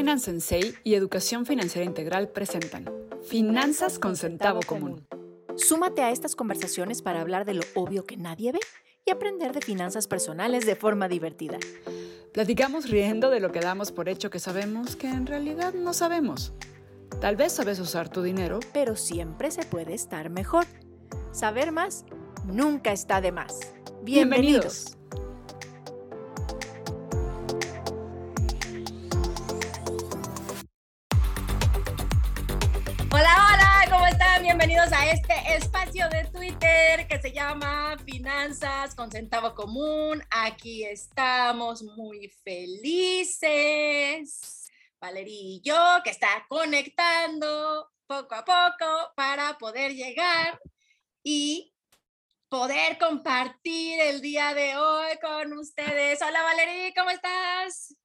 Finance Sensei y Educación Financiera Integral presentan Finanzas con Centavo Común. Súmate a estas conversaciones para hablar de lo obvio que nadie ve y aprender de finanzas personales de forma divertida. Platicamos riendo de lo que damos por hecho que sabemos que en realidad no sabemos. Tal vez sabes usar tu dinero, Pero siempre se puede estar mejor. Saber más nunca está de más. Bienvenidos. A este espacio de Twitter que se llama Finanzas con Centavo Común. Aquí estamos muy felices. Valeria y yo, que está conectando poco a poco para poder llegar y poder compartir el día de hoy con ustedes. Hola, Valeria, ¿cómo estás?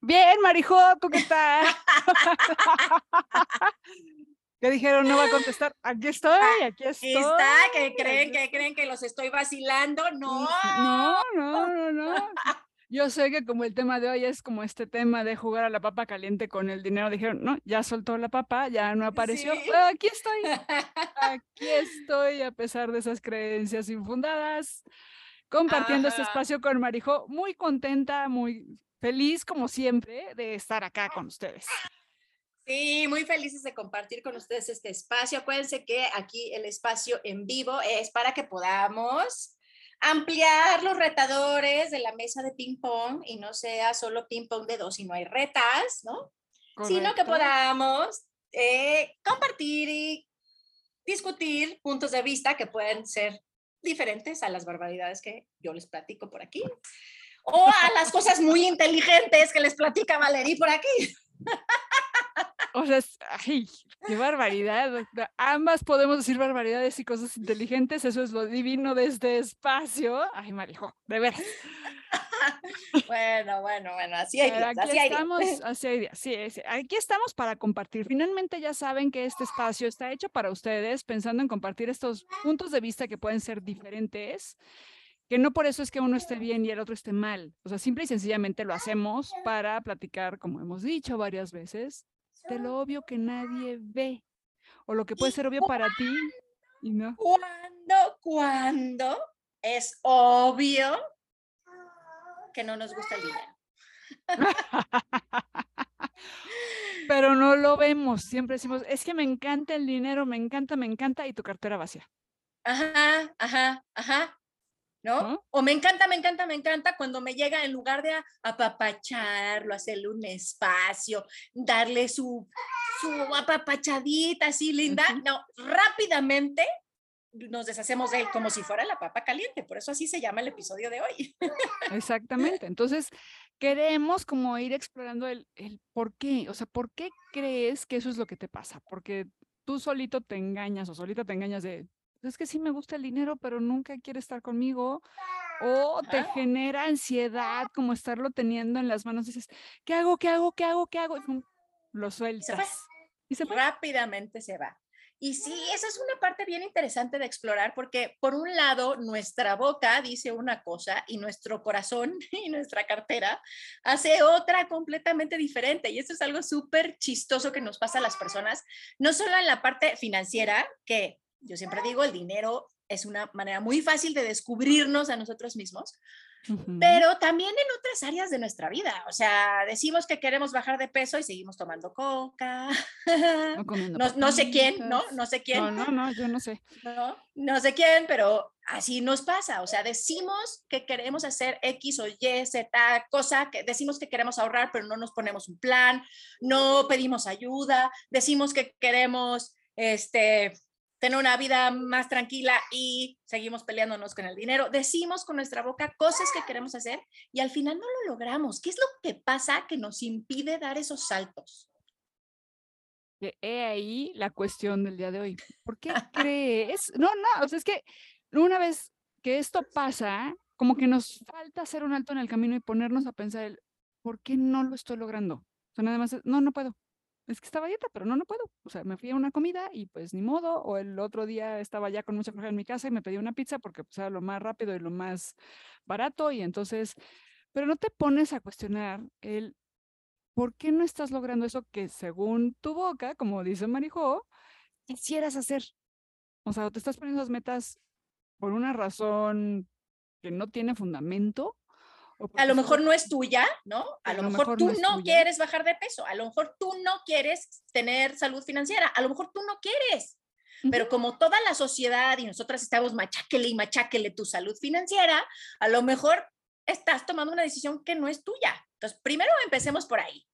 Bien, Marijo, ¿tú qué tal? ¿Qué dijeron? No va a contestar. Aquí estoy, aquí estoy. Aquí está, que creen, que creen que los estoy vacilando. No, No, no, no, no. Yo sé que como el tema de hoy es como este tema de jugar a la papa caliente con el dinero, dijeron, no, ya soltó la papa, ya no apareció. Sí. Ah, Aquí estoy, aquí estoy a pesar de esas creencias infundadas, compartiendo este espacio con Marijo, muy contenta, muy feliz como siempre de estar acá con ustedes. Sí, muy felices de compartir con ustedes este espacio. Acuérdense que aquí el espacio en vivo es para que podamos ampliar los retadores de la mesa de ping pong y no sea solo ping pong de dos y no hay retas, ¿no? Sino que ¿correcto? podamos eh, compartir y discutir puntos de vista que pueden ser diferentes a las barbaridades que yo les platico por aquí o a las cosas muy inteligentes que les platica Valerie por aquí. O sea, es- ay, qué barbaridad. Ambas podemos decir barbaridades y cosas inteligentes. Eso es lo divino de este espacio. Ay, Marijo, de veras. Bueno, bueno, bueno, así hay días, aquí así hay estamos, así hay días, sí, sí, aquí estamos para compartir. Finalmente ya saben que este espacio está hecho para ustedes, pensando en compartir estos puntos de vista que pueden ser diferentes, que no por eso es que uno esté bien y el otro esté mal. O sea, simple y sencillamente lo hacemos para platicar, como hemos dicho varias veces, de lo obvio que nadie ve o lo que puede ¿Y ser obvio para ti y no. ¿Cuándo, cuándo es obvio que no nos gusta el dinero? Pero no lo vemos, siempre decimos, es que me encanta el dinero, me encanta, me encanta y tu cartera vacía. Ajá, ajá, ajá. ¿No? ¿No? O me encanta, me encanta, me encanta cuando me llega en lugar de apapacharlo, hacerle un espacio, darle su, su apapachadita así linda. No, rápidamente nos deshacemos de él como si fuera la papa caliente. Por eso así se llama el episodio de hoy. Exactamente. Entonces, queremos como ir explorando el, el por qué, o sea, ¿por qué crees que eso es lo que te pasa? Porque tú solito te engañas o solita te engañas de, "Pues es que sí me gusta el dinero, pero nunca quiere estar conmigo. O te Ajá. genera ansiedad como estarlo teniendo en las manos. Dices, ¿qué hago? ¿Qué hago? ¿Qué hago? ¿Qué hago? Y pum, lo sueltas. Y se rápidamente se va. Y sí, esa es una parte bien interesante de explorar porque por un lado nuestra boca dice una cosa y nuestro corazón y nuestra cartera hace otra completamente diferente. Y esto es algo súper chistoso que nos pasa a las personas, no solo en la parte financiera, que yo siempre digo, el dinero es una manera muy fácil de descubrirnos a nosotros mismos, pero también en otras áreas de nuestra vida. O sea, decimos que queremos bajar de peso y seguimos tomando coca. No No, no sé quién, ¿no? No sé quién, No, no, no, yo no sé. ¿no? No sé quién, pero así nos pasa. O sea, decimos que queremos hacer X o Y, Z, cosa, que decimos que queremos ahorrar, pero no nos ponemos un plan, no pedimos ayuda, decimos que queremos, este tener una vida más tranquila y seguimos peleándonos con el dinero. Decimos con nuestra boca cosas que queremos hacer y al final no lo logramos. ¿Qué es lo que pasa que nos impide dar esos saltos? que he ahí la cuestión del día de hoy. ¿Por qué crees? No, no, o sea, es que una vez que esto pasa, como que nos falta hacer un alto en el camino y ponernos a pensar, el, ¿por qué no lo estoy logrando? O sea, nada más, no, no puedo. Es que estaba dieta, pero no, no puedo. O sea, me fui a una comida y pues ni modo. O el otro día estaba ya con mucha flojera en mi casa y me pedí una pizza porque pues era lo más rápido y lo más barato. Y entonces, pero no te pones a cuestionar el ¿por qué no estás logrando eso que según tu boca, como dice Marijo, quisieras hacer? O sea, te estás poniendo esas metas por una razón que no tiene fundamento. A lo mejor no es tuya, ¿no? A, lo, mejor, tú no, quieres bajar de peso, a lo mejor tú no quieres tener salud financiera, a lo mejor tú no quieres. Pero como toda la sociedad y nosotras estamos macháquele y macháquele tu salud financiera, a lo mejor estás tomando una decisión que no es tuya. Entonces, primero empecemos por ahí.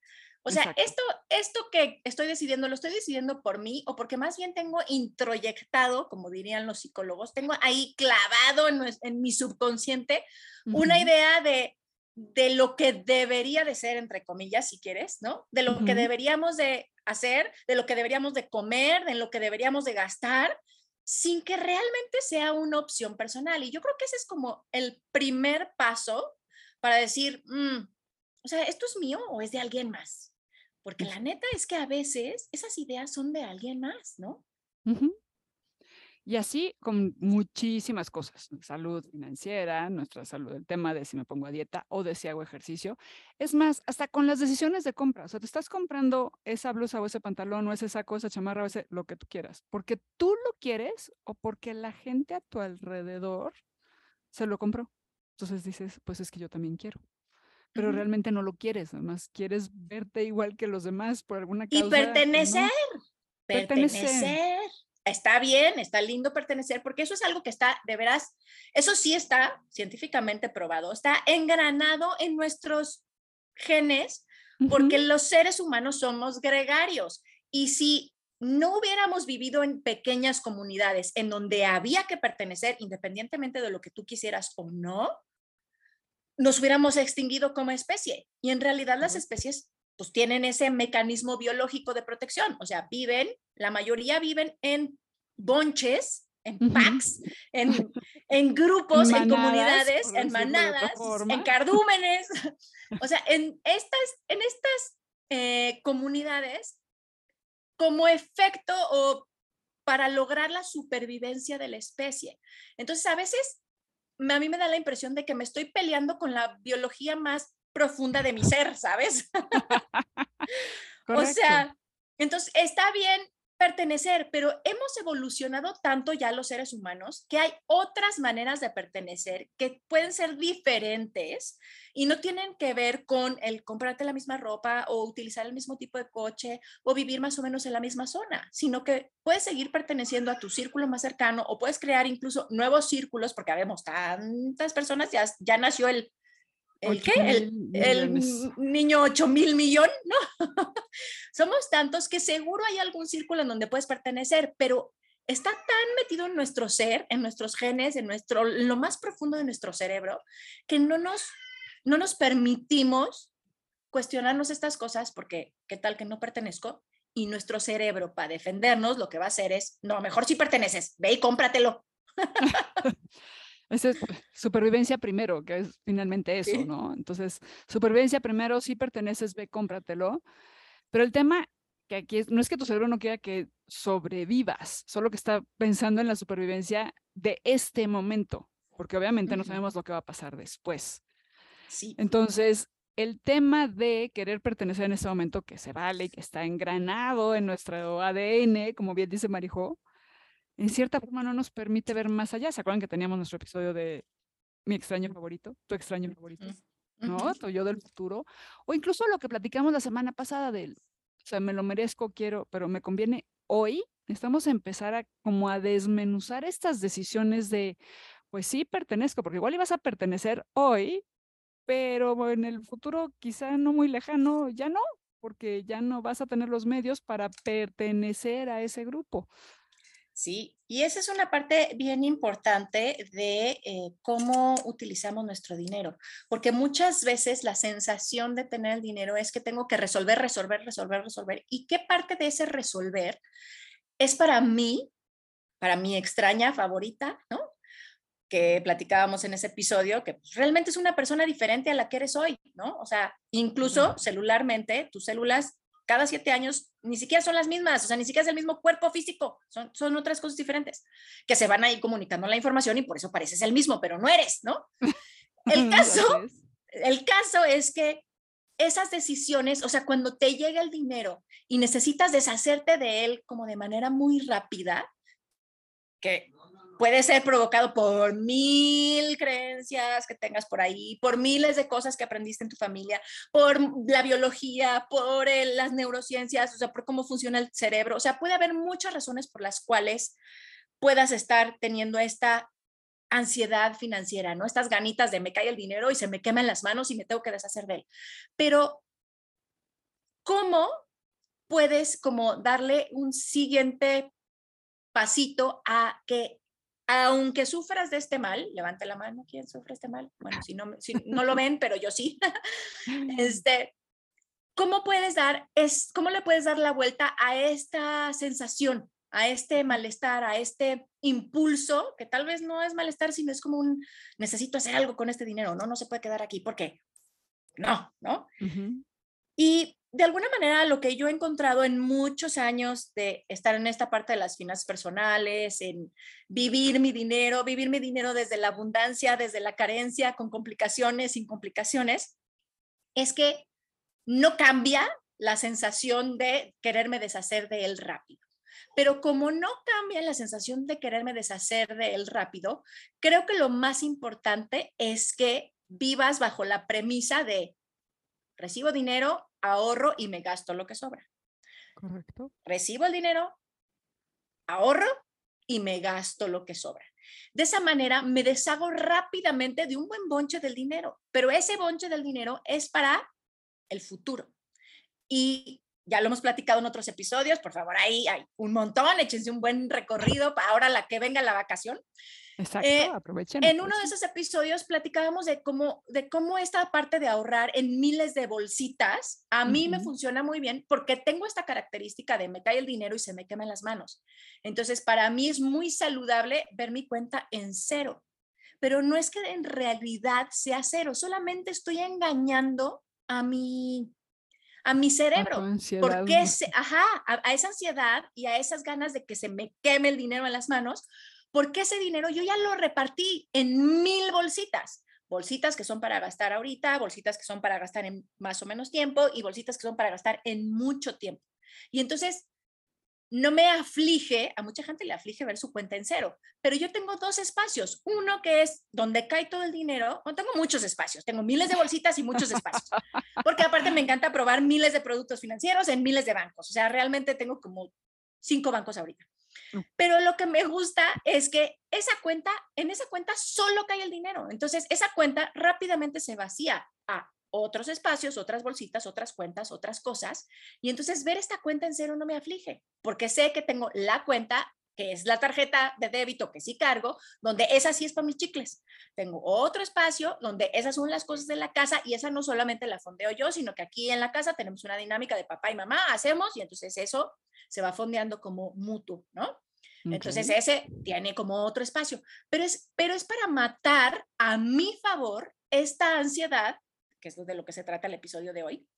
O sea, esto, esto que estoy decidiendo, lo estoy decidiendo por mí o porque más bien tengo introyectado, como dirían los psicólogos, tengo ahí clavado en, mi subconsciente una idea de, de lo que debería de ser, entre comillas, si quieres, ¿no? De lo que deberíamos de hacer, de lo que deberíamos de comer, de lo que deberíamos de gastar, sin que realmente sea una opción personal. Y yo creo que ese es como el primer paso para decir, mm, o sea, ¿esto es mío o es de alguien más? Porque la neta es que a veces esas ideas son de alguien más, ¿no? Y así con muchísimas cosas, salud financiera, nuestra salud, el tema de si me pongo a dieta o de si hago ejercicio. Es más, hasta con las decisiones de compra, o sea, te estás comprando esa blusa o ese pantalón o ese saco, esa chamarra o lo que tú quieras, porque tú lo quieres o porque la gente a tu alrededor se lo compró. Entonces dices, pues es que yo también quiero pero realmente no lo quieres, además quieres verte igual que los demás por alguna causa. Y pertenecer, pertenecer. Está bien, está lindo pertenecer, porque eso es algo que está, de veras, eso sí está científicamente probado, está engranado en nuestros genes, porque los seres humanos somos gregarios. Y si no hubiéramos vivido en pequeñas comunidades en donde había que pertenecer, independientemente de lo que tú quisieras o no, nos hubiéramos extinguido como especie. Y en realidad las especies pues tienen ese mecanismo biológico de protección, o sea, viven, la mayoría viven en bonches, en packs, en, en grupos, en comunidades, en manadas, en cardúmenes. O sea, en estas, en estas eh, comunidades, como efecto o para lograr la supervivencia de la especie. Entonces, a veces a mí me da la impresión de que me estoy peleando con la biología más profunda de mi ser, ¿sabes? o sea, entonces está bien pertenecer, pero hemos evolucionado tanto ya los seres humanos que hay otras maneras de pertenecer que pueden ser diferentes y no tienen que ver con el comprarte la misma ropa o utilizar el mismo tipo de coche o vivir más o menos en la misma zona, sino que puedes seguir perteneciendo a tu círculo más cercano o puedes crear incluso nuevos círculos porque habemos tantas personas, ya, ya nació el ¿El qué? El, niño 8 mil millón, ¿no? Somos tantos que seguro hay algún círculo en donde puedes pertenecer, pero está tan metido en nuestro ser, en nuestros genes, en nuestro, lo más profundo de nuestro cerebro, que no nos, no nos permitimos cuestionarnos estas cosas porque, ¿qué tal que no pertenezco? Y nuestro cerebro, para defendernos, lo que va a hacer es, no, mejor si perteneces, ve y cómpratelo. Esa es supervivencia primero, que es finalmente eso, ¿no? Entonces, supervivencia primero, si perteneces, ve, cómpratelo. Pero el tema que aquí es, no es que tu cerebro no quiera que sobrevivas, solo que está pensando en la supervivencia de este momento, porque obviamente no sabemos lo que va a pasar después. Sí. Entonces, el tema de querer pertenecer en ese momento, que se vale, que está engranado en nuestro ADN, como bien dice Marijo, en cierta forma no nos permite ver más allá. ¿Se acuerdan que teníamos nuestro episodio de mi extraño favorito, tu extraño favorito? ¿No? Tu yo del futuro. O incluso lo que platicamos la semana pasada del, o sea, me lo merezco, quiero, pero me conviene hoy. Necesitamos empezar a como a desmenuzar estas decisiones de, pues sí, pertenezco, porque igual ibas a pertenecer hoy, pero en el futuro quizá no muy lejano, ya no, porque ya no vas a tener los medios para pertenecer a ese grupo. Sí, y esa es una parte bien importante de eh, cómo utilizamos nuestro dinero, porque muchas veces la sensación de tener el dinero es que tengo que resolver, resolver, resolver, resolver. ¿Y qué parte de ese resolver es para mí, para mi extraña favorita, ¿no? que platicábamos en ese episodio, que realmente es una persona diferente a la que eres hoy, ¿no? O sea, incluso celularmente, tus células cada siete años ni siquiera son las mismas, o sea, ni siquiera es el mismo cuerpo físico, son, son otras cosas diferentes que se van ahí comunicando la información y por eso pareces el mismo, pero no eres, ¿no? El caso, el caso es que esas decisiones, o sea, cuando te llega el dinero y necesitas deshacerte de él como de manera muy rápida, que puede ser provocado por mil creencias que tengas por ahí, por miles de cosas que aprendiste en tu familia, por la biología, por las neurociencias, o sea, por cómo funciona el cerebro. O sea, puede haber muchas razones por las cuales puedas estar teniendo esta ansiedad financiera, ¿no? Estas ganitas de me cae el dinero y se me quema en las manos y me tengo que deshacer de él. Pero, ¿cómo puedes como darle un siguiente pasito a que aunque sufras de este mal, levante la mano, ¿quién sufre este mal? Bueno, si no, si no lo ven, pero yo sí. Este, ¿cómo puedes dar, es, cómo le puedes dar la vuelta a esta sensación, a este malestar, a este impulso, que tal vez no es malestar, sino es como un, necesito hacer algo con este dinero, ¿no? No se puede quedar aquí, ¿por qué? No, ¿no? Y de alguna manera lo que yo he encontrado en muchos años de estar en esta parte de las finanzas personales, en vivir mi dinero, vivir mi dinero desde la abundancia, desde la carencia, con complicaciones, sin complicaciones, es que no cambia la sensación de quererme deshacer de él rápido. Pero como no cambia la sensación de quererme deshacer de él rápido, creo que lo más importante es que vivas bajo la premisa de recibo dinero, ahorro y me gasto lo que sobra. Correcto. Recibo el dinero, ahorro y me gasto lo que sobra. De esa manera me deshago rápidamente de un buen bonche del dinero, pero ese bonche del dinero es para el futuro. Y ya lo hemos platicado en otros episodios, por favor, ahí hay un montón, échense un buen recorrido para ahora la que venga la vacación. Exacto, eh, aprovechen. En uno de esos episodios platicábamos de cómo, de cómo esta parte de ahorrar en miles de bolsitas a mí me funciona muy bien porque tengo esta característica de me cae el dinero y se me quema en las manos. Entonces, para mí es muy saludable ver mi cuenta en cero. Pero no es que en realidad sea cero, solamente estoy engañando a mi a mi cerebro. porque ajá, a, esa ansiedad y a esas ganas de que se me queme el dinero en las manos, porque ese dinero yo ya lo repartí en mil bolsitas. Bolsitas que son para gastar ahorita, bolsitas que son para gastar en más o menos tiempo y bolsitas que son para gastar en mucho tiempo. Y entonces no me aflige, a mucha gente le aflige ver su cuenta en cero, pero yo tengo dos espacios. Uno que es donde cae todo el dinero, no tengo muchos espacios, tengo miles de bolsitas y muchos espacios, porque aparte me encanta probar miles de productos financieros en miles de bancos, o sea, realmente tengo como cinco bancos ahorita. Mm. Pero lo que me gusta es que esa cuenta, en esa cuenta solo cae el dinero. Entonces, esa cuenta rápidamente se vacía a otros espacios, otras bolsitas, otras cuentas, otras cosas. Y entonces ver esta cuenta en cero no me aflige, porque sé que tengo la cuenta que es la tarjeta de débito que sí cargo, donde esa sí es para mis chicles. Tengo otro espacio donde esas son las cosas de la casa y esa no solamente la fondeo yo, sino que aquí en la casa tenemos una dinámica de papá y mamá, hacemos y entonces eso se va fondeando como mutuo, ¿no? Entonces ese tiene como otro espacio, pero es, pero es para matar a mi favor esta ansiedad que es de lo que se trata el episodio de hoy,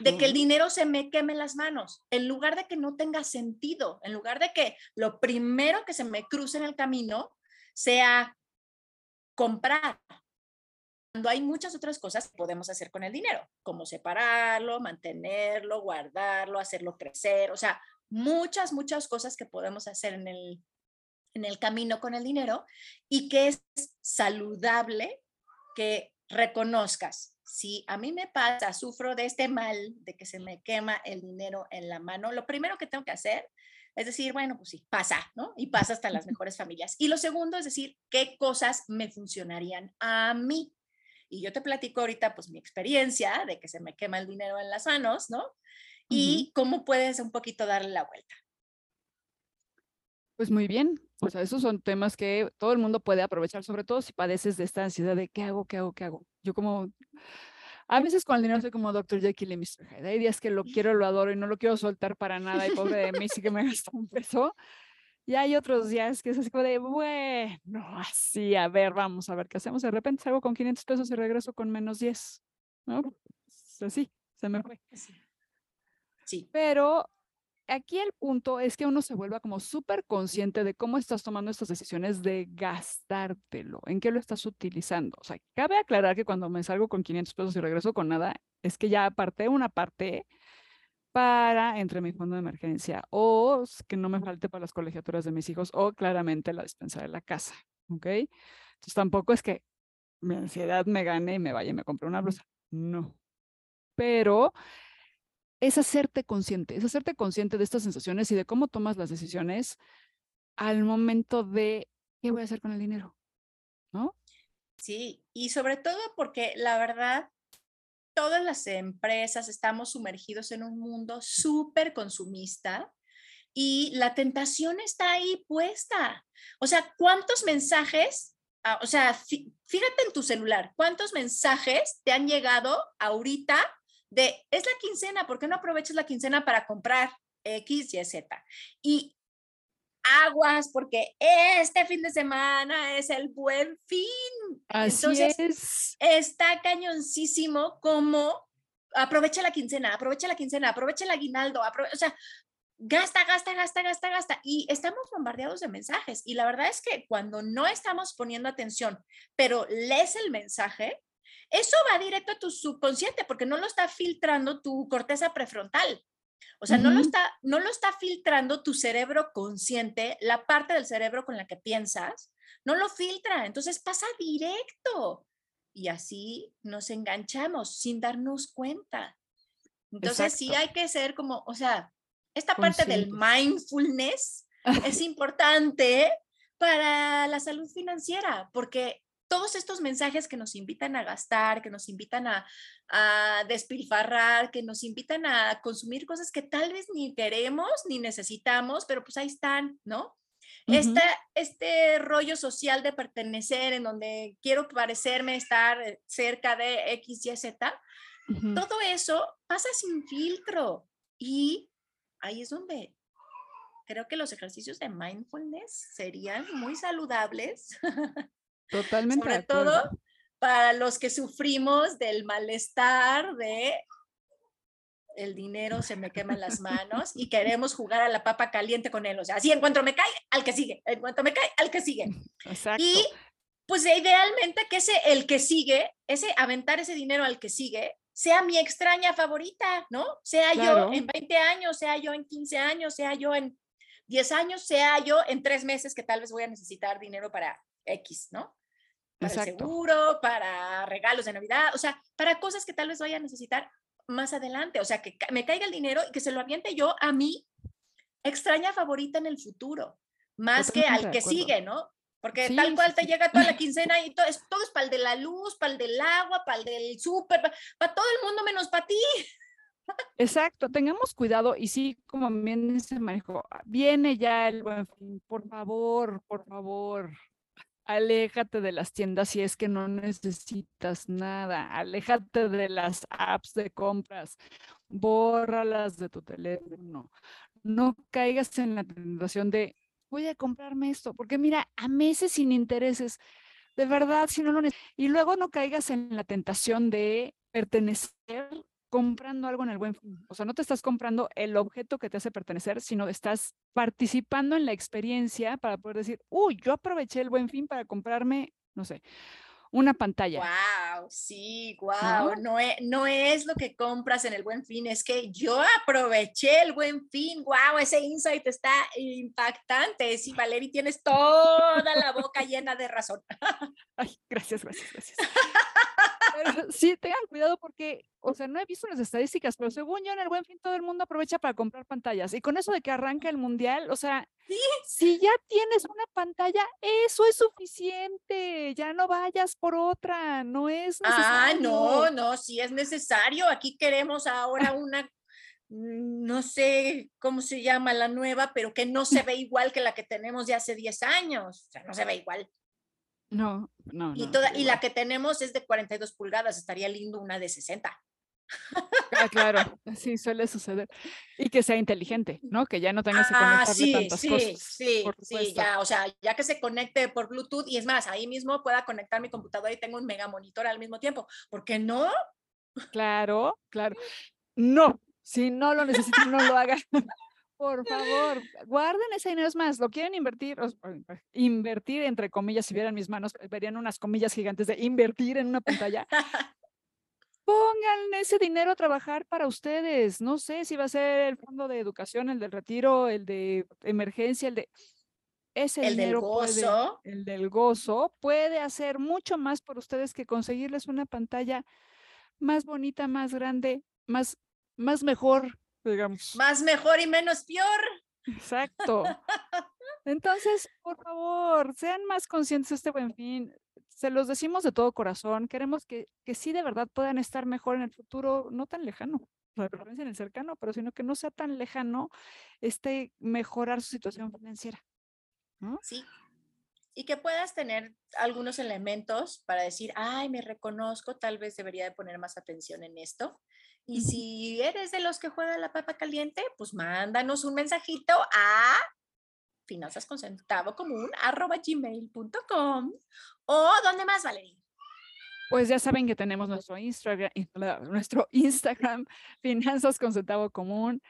de que el dinero se me queme las manos, en lugar de que no tenga sentido, en lugar de que lo primero que se me cruce en el camino sea comprar. Cuando hay muchas otras cosas que podemos hacer con el dinero, como separarlo, mantenerlo, guardarlo, hacerlo crecer, o sea, muchas, muchas cosas que podemos hacer en el, en el camino con el dinero y que es saludable que reconozcas si a mí me pasa, sufro de este mal de que se me quema el dinero en la mano, lo primero que tengo que hacer es decir, bueno, pues sí, pasa, ¿no? Y pasa hasta las mejores familias. Y lo segundo es decir, ¿qué cosas me funcionarían a mí? Y yo te platico ahorita, pues, mi experiencia de que se me quema el dinero en las manos, ¿no? Y cómo puedes un poquito darle la vuelta. Pues muy bien, o sea, esos son temas que todo el mundo puede aprovechar, sobre todo si padeces de esta ansiedad de qué hago, qué hago, qué hago. Yo como, a veces con el dinero soy como Dr. Jekyll y Mr. Hyde. Hay días que lo quiero, lo adoro y no lo quiero soltar para nada y pobre de mí sí que me gasta un peso. Y hay otros días que es así como de, bueno, así, a ver, vamos a ver qué hacemos. De repente salgo con 500 pesos y regreso con menos 10, ¿no? Así, se me fue. Sí. Pero aquí el punto es que uno se vuelva como súper consciente de cómo estás tomando estas decisiones de gastártelo, en qué lo estás utilizando. O sea, cabe aclarar que cuando me salgo con 500 pesos y regreso con nada, es que ya aparté una parte para entre mi fondo de emergencia o que no me falte para las colegiaturas de mis hijos o claramente la despensa de la casa, ¿ok? Entonces tampoco es que mi ansiedad me gane y me vaya y me compre una blusa, no. Pero es hacerte consciente, es hacerte consciente de estas sensaciones y de cómo tomas las decisiones al momento de qué voy a hacer con el dinero, ¿no? Sí, y sobre todo porque la verdad, todas las empresas estamos sumergidos en un mundo súper consumista y la tentación está ahí puesta. O sea, ¿cuántos mensajes? Ah, o sea, fíjate en tu celular, ¿cuántos mensajes te han llegado ahorita de, es la quincena, ¿por qué no aprovechas la quincena para comprar X, Y, Z? Y aguas, porque este fin de semana es el buen fin. Así Entonces, es. Está cañoncísimo como aprovecha la quincena, aprovecha la quincena, aprovecha el aguinaldo, o sea, gasta, gasta, gasta, gasta, gasta. Y estamos bombardeados de mensajes. Y la verdad es que cuando no estamos poniendo atención, pero lees el mensaje, eso va directo a tu subconsciente porque no lo está filtrando tu corteza prefrontal. O sea, no, lo está, no lo está filtrando tu cerebro consciente, la parte del cerebro con la que piensas, no lo filtra, entonces pasa directo. Y así nos enganchamos sin darnos cuenta. Entonces sí hay que ser como, o sea, esta parte del mindfulness es importante para la salud financiera, porque todos estos mensajes que nos invitan a gastar, que nos invitan a, despilfarrar, que nos invitan a consumir cosas que tal vez ni queremos ni necesitamos, pero pues ahí están, ¿no? este rollo social de pertenecer, en donde quiero parecerme estar eh, cerca de X, Y, Z, todo eso pasa sin filtro. Y ahí es donde creo que los ejercicios de mindfulness serían muy saludables Totalmente. Sobre todo para los que sufrimos del malestar de el dinero se me quema en las manos y queremos jugar a la papa caliente con él. O sea, así en cuanto me cae, al que sigue, en cuanto me cae, al que sigue. Exacto. Y pues idealmente que ese, el que sigue, ese aventar ese dinero al que sigue, sea mi extraña favorita, ¿no? Sea yo en 20 años, sea yo en 15 años, sea yo en 10 años, sea yo en tres meses que tal vez voy a necesitar dinero para X, ¿no? Para seguro, para regalos de Navidad, o sea, para cosas que tal vez vaya a necesitar más adelante, o sea, que me caiga el dinero y que se lo aviente yo a mi extraña favorita en el futuro, más que al que sigue, ¿no? Porque tal cual te llega toda la quincena y todo es, todo es para el de la luz, para el del agua, para el del súper, para, todo el mundo menos para ti. Exacto, tengamos cuidado y sí, como bien dice Manejo, viene ya el buen fin, por favor, por favor, aléjate de las tiendas si es que no necesitas nada, aléjate de las apps de compras, bórralas de tu teléfono, no caigas en la tentación de voy a comprarme esto, porque mira, a meses sin intereses, de verdad, si no lo necesitas, y luego no caigas en la tentación de pertenecer comprando algo en el buen fin. O sea, no te estás comprando el objeto que te hace pertenecer, sino estás participando en la experiencia para poder decir, uy, yo aproveché el buen fin para comprarme, no sé, una pantalla. Wow, sí, wow. ¿No? es, no es lo que compras en el buen fin, es que yo aproveché el buen fin. Wow, ese insight está impactante. Sí, Valerie, tienes toda la boca llena de razón. Ay, gracias, gracias, gracias. sí, tengan cuidado porque, o sea, no he visto las estadísticas, pero según yo en el buen fin todo el mundo aprovecha para comprar pantallas. Y con eso de que arranca el mundial, o sea, si ya tienes una pantalla, eso es suficiente. Ya no vayas por otra, no es necesario. Ah, no, no, sí es necesario. Aquí queremos ahora una mm, no sé cómo se llama la nueva, pero que no se ve igual que la que tenemos de hace 10 años. O sea, no se ve igual. No, no. Y, toda, y la que tenemos es de 42 pulgadas, estaría lindo una de 60. Ah, claro, sí, suele suceder. Y que sea inteligente, ¿no? Que ya no tengas que ah, conectarle sí, tantas sí, cosas. Sí, sí, ya, o sea, ya que se conecte por Bluetooth y es más, ahí mismo pueda conectar mi computadora y tengo un mega monitor al mismo tiempo. ¿Por qué no? Claro, claro. No, si no lo necesito, no lo haga. por favor, guarden ese dinero. Es más, lo quieren invertir, invertir entre comillas, si vieran mis manos, verían unas comillas gigantes de invertir en una pantalla. Pongan ese dinero a trabajar para ustedes. No sé si va a ser el fondo de educación, el del retiro, el de emergencia, el de ese el dinero del gozo. el del gozo puede hacer mucho más por ustedes que conseguirles una pantalla más bonita, más grande, más, más mejor, digamos. Más mejor y menos peor. Exacto. Entonces, por favor, sean más conscientes de este buen fin. Se los decimos de todo corazón. Queremos que, que sí de verdad puedan estar mejor en el futuro, no tan lejano, de preferencia en el cercano, pero sino que no sea tan lejano este mejorar su situación financiera. Sí. Y que puedas tener algunos elementos para decir, ay, me reconozco, tal vez debería de poner más atención en esto. Y si eres de los que juega la papa caliente, pues mándanos un mensajito a finanzas con centavo común arroba gmail.com o ¿dónde más, Valeria? Pues ya saben que tenemos nuestro Instagram, nuestro Instagram, Finanzas con Centavo Común.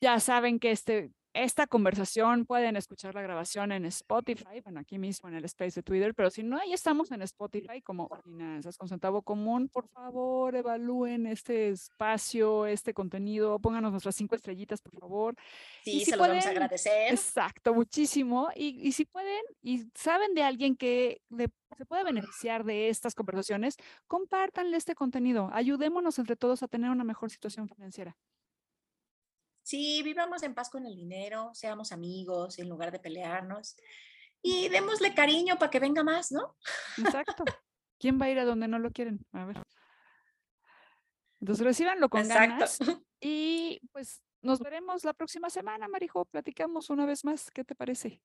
Ya saben que este esta conversación pueden escuchar la grabación en Spotify, bueno, aquí mismo en el space de Twitter, pero si no, ahí estamos en Spotify como Finanzas con Centavo Común. Por favor, evalúen este espacio, este contenido, pónganos nuestras cinco estrellitas, por favor. Sí, se los vamos a agradecer. Exacto, muchísimo. Y, y si pueden, y saben de alguien que se puede beneficiar de estas conversaciones, compártanle este contenido. Ayudémonos entre todos a tener una mejor situación financiera. Sí, vivamos en paz con el dinero, seamos amigos en lugar de pelearnos y démosle cariño para que venga más, ¿no? Exacto. ¿Quién va a ir a donde no lo quieren? A ver. Entonces recibanlo con ganas. Y pues nos veremos la próxima semana, Marijo. Platicamos una vez más. ¿Qué te parece?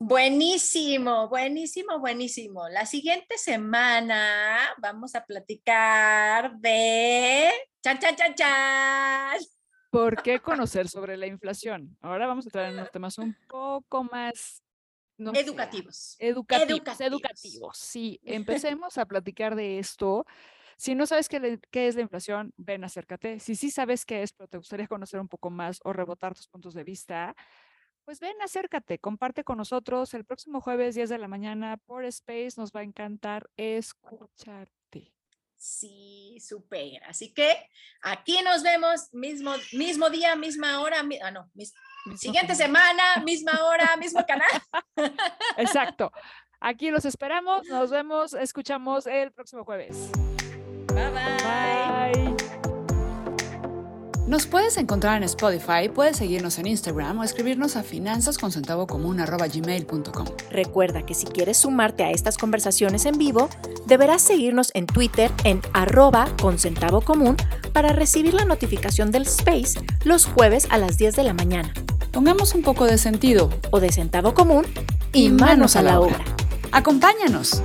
Buenísimo, buenísimo, buenísimo. La siguiente semana vamos a platicar de... ¡Chan, chan, chan, chan! ¿Por qué conocer sobre la inflación? Ahora vamos a traer unos temas un poco más... educativos. educativos. Educativos, educativos. Sí, empecemos a platicar de esto. Si no sabes qué, qué, es la inflación, ven, acércate. Si sí sabes qué es, pero te gustaría conocer un poco más o rebotar tus puntos de vista, pues ven, acércate, comparte con nosotros el próximo jueves 10 de la mañana por Space. Nos va a encantar escucharte. Sí, súper. Así que aquí nos vemos mismo, mismo día, misma hora. ah, no, siguiente semana, misma hora, mismo canal. Exacto. Aquí los esperamos. Nos vemos, escuchamos el próximo jueves. Bye bye. Bye. Nos puedes encontrar en Spotify, puedes seguirnos en Instagram o escribirnos a finanzasconcentavocomún.gmail.com. Recuerda que si quieres sumarte a estas conversaciones en vivo, deberás seguirnos en Twitter en arroba común para recibir la notificación del space los jueves a las 10 de la mañana. Pongamos un poco de sentido o de centavo común y, manos, a la obra. Acompáñanos.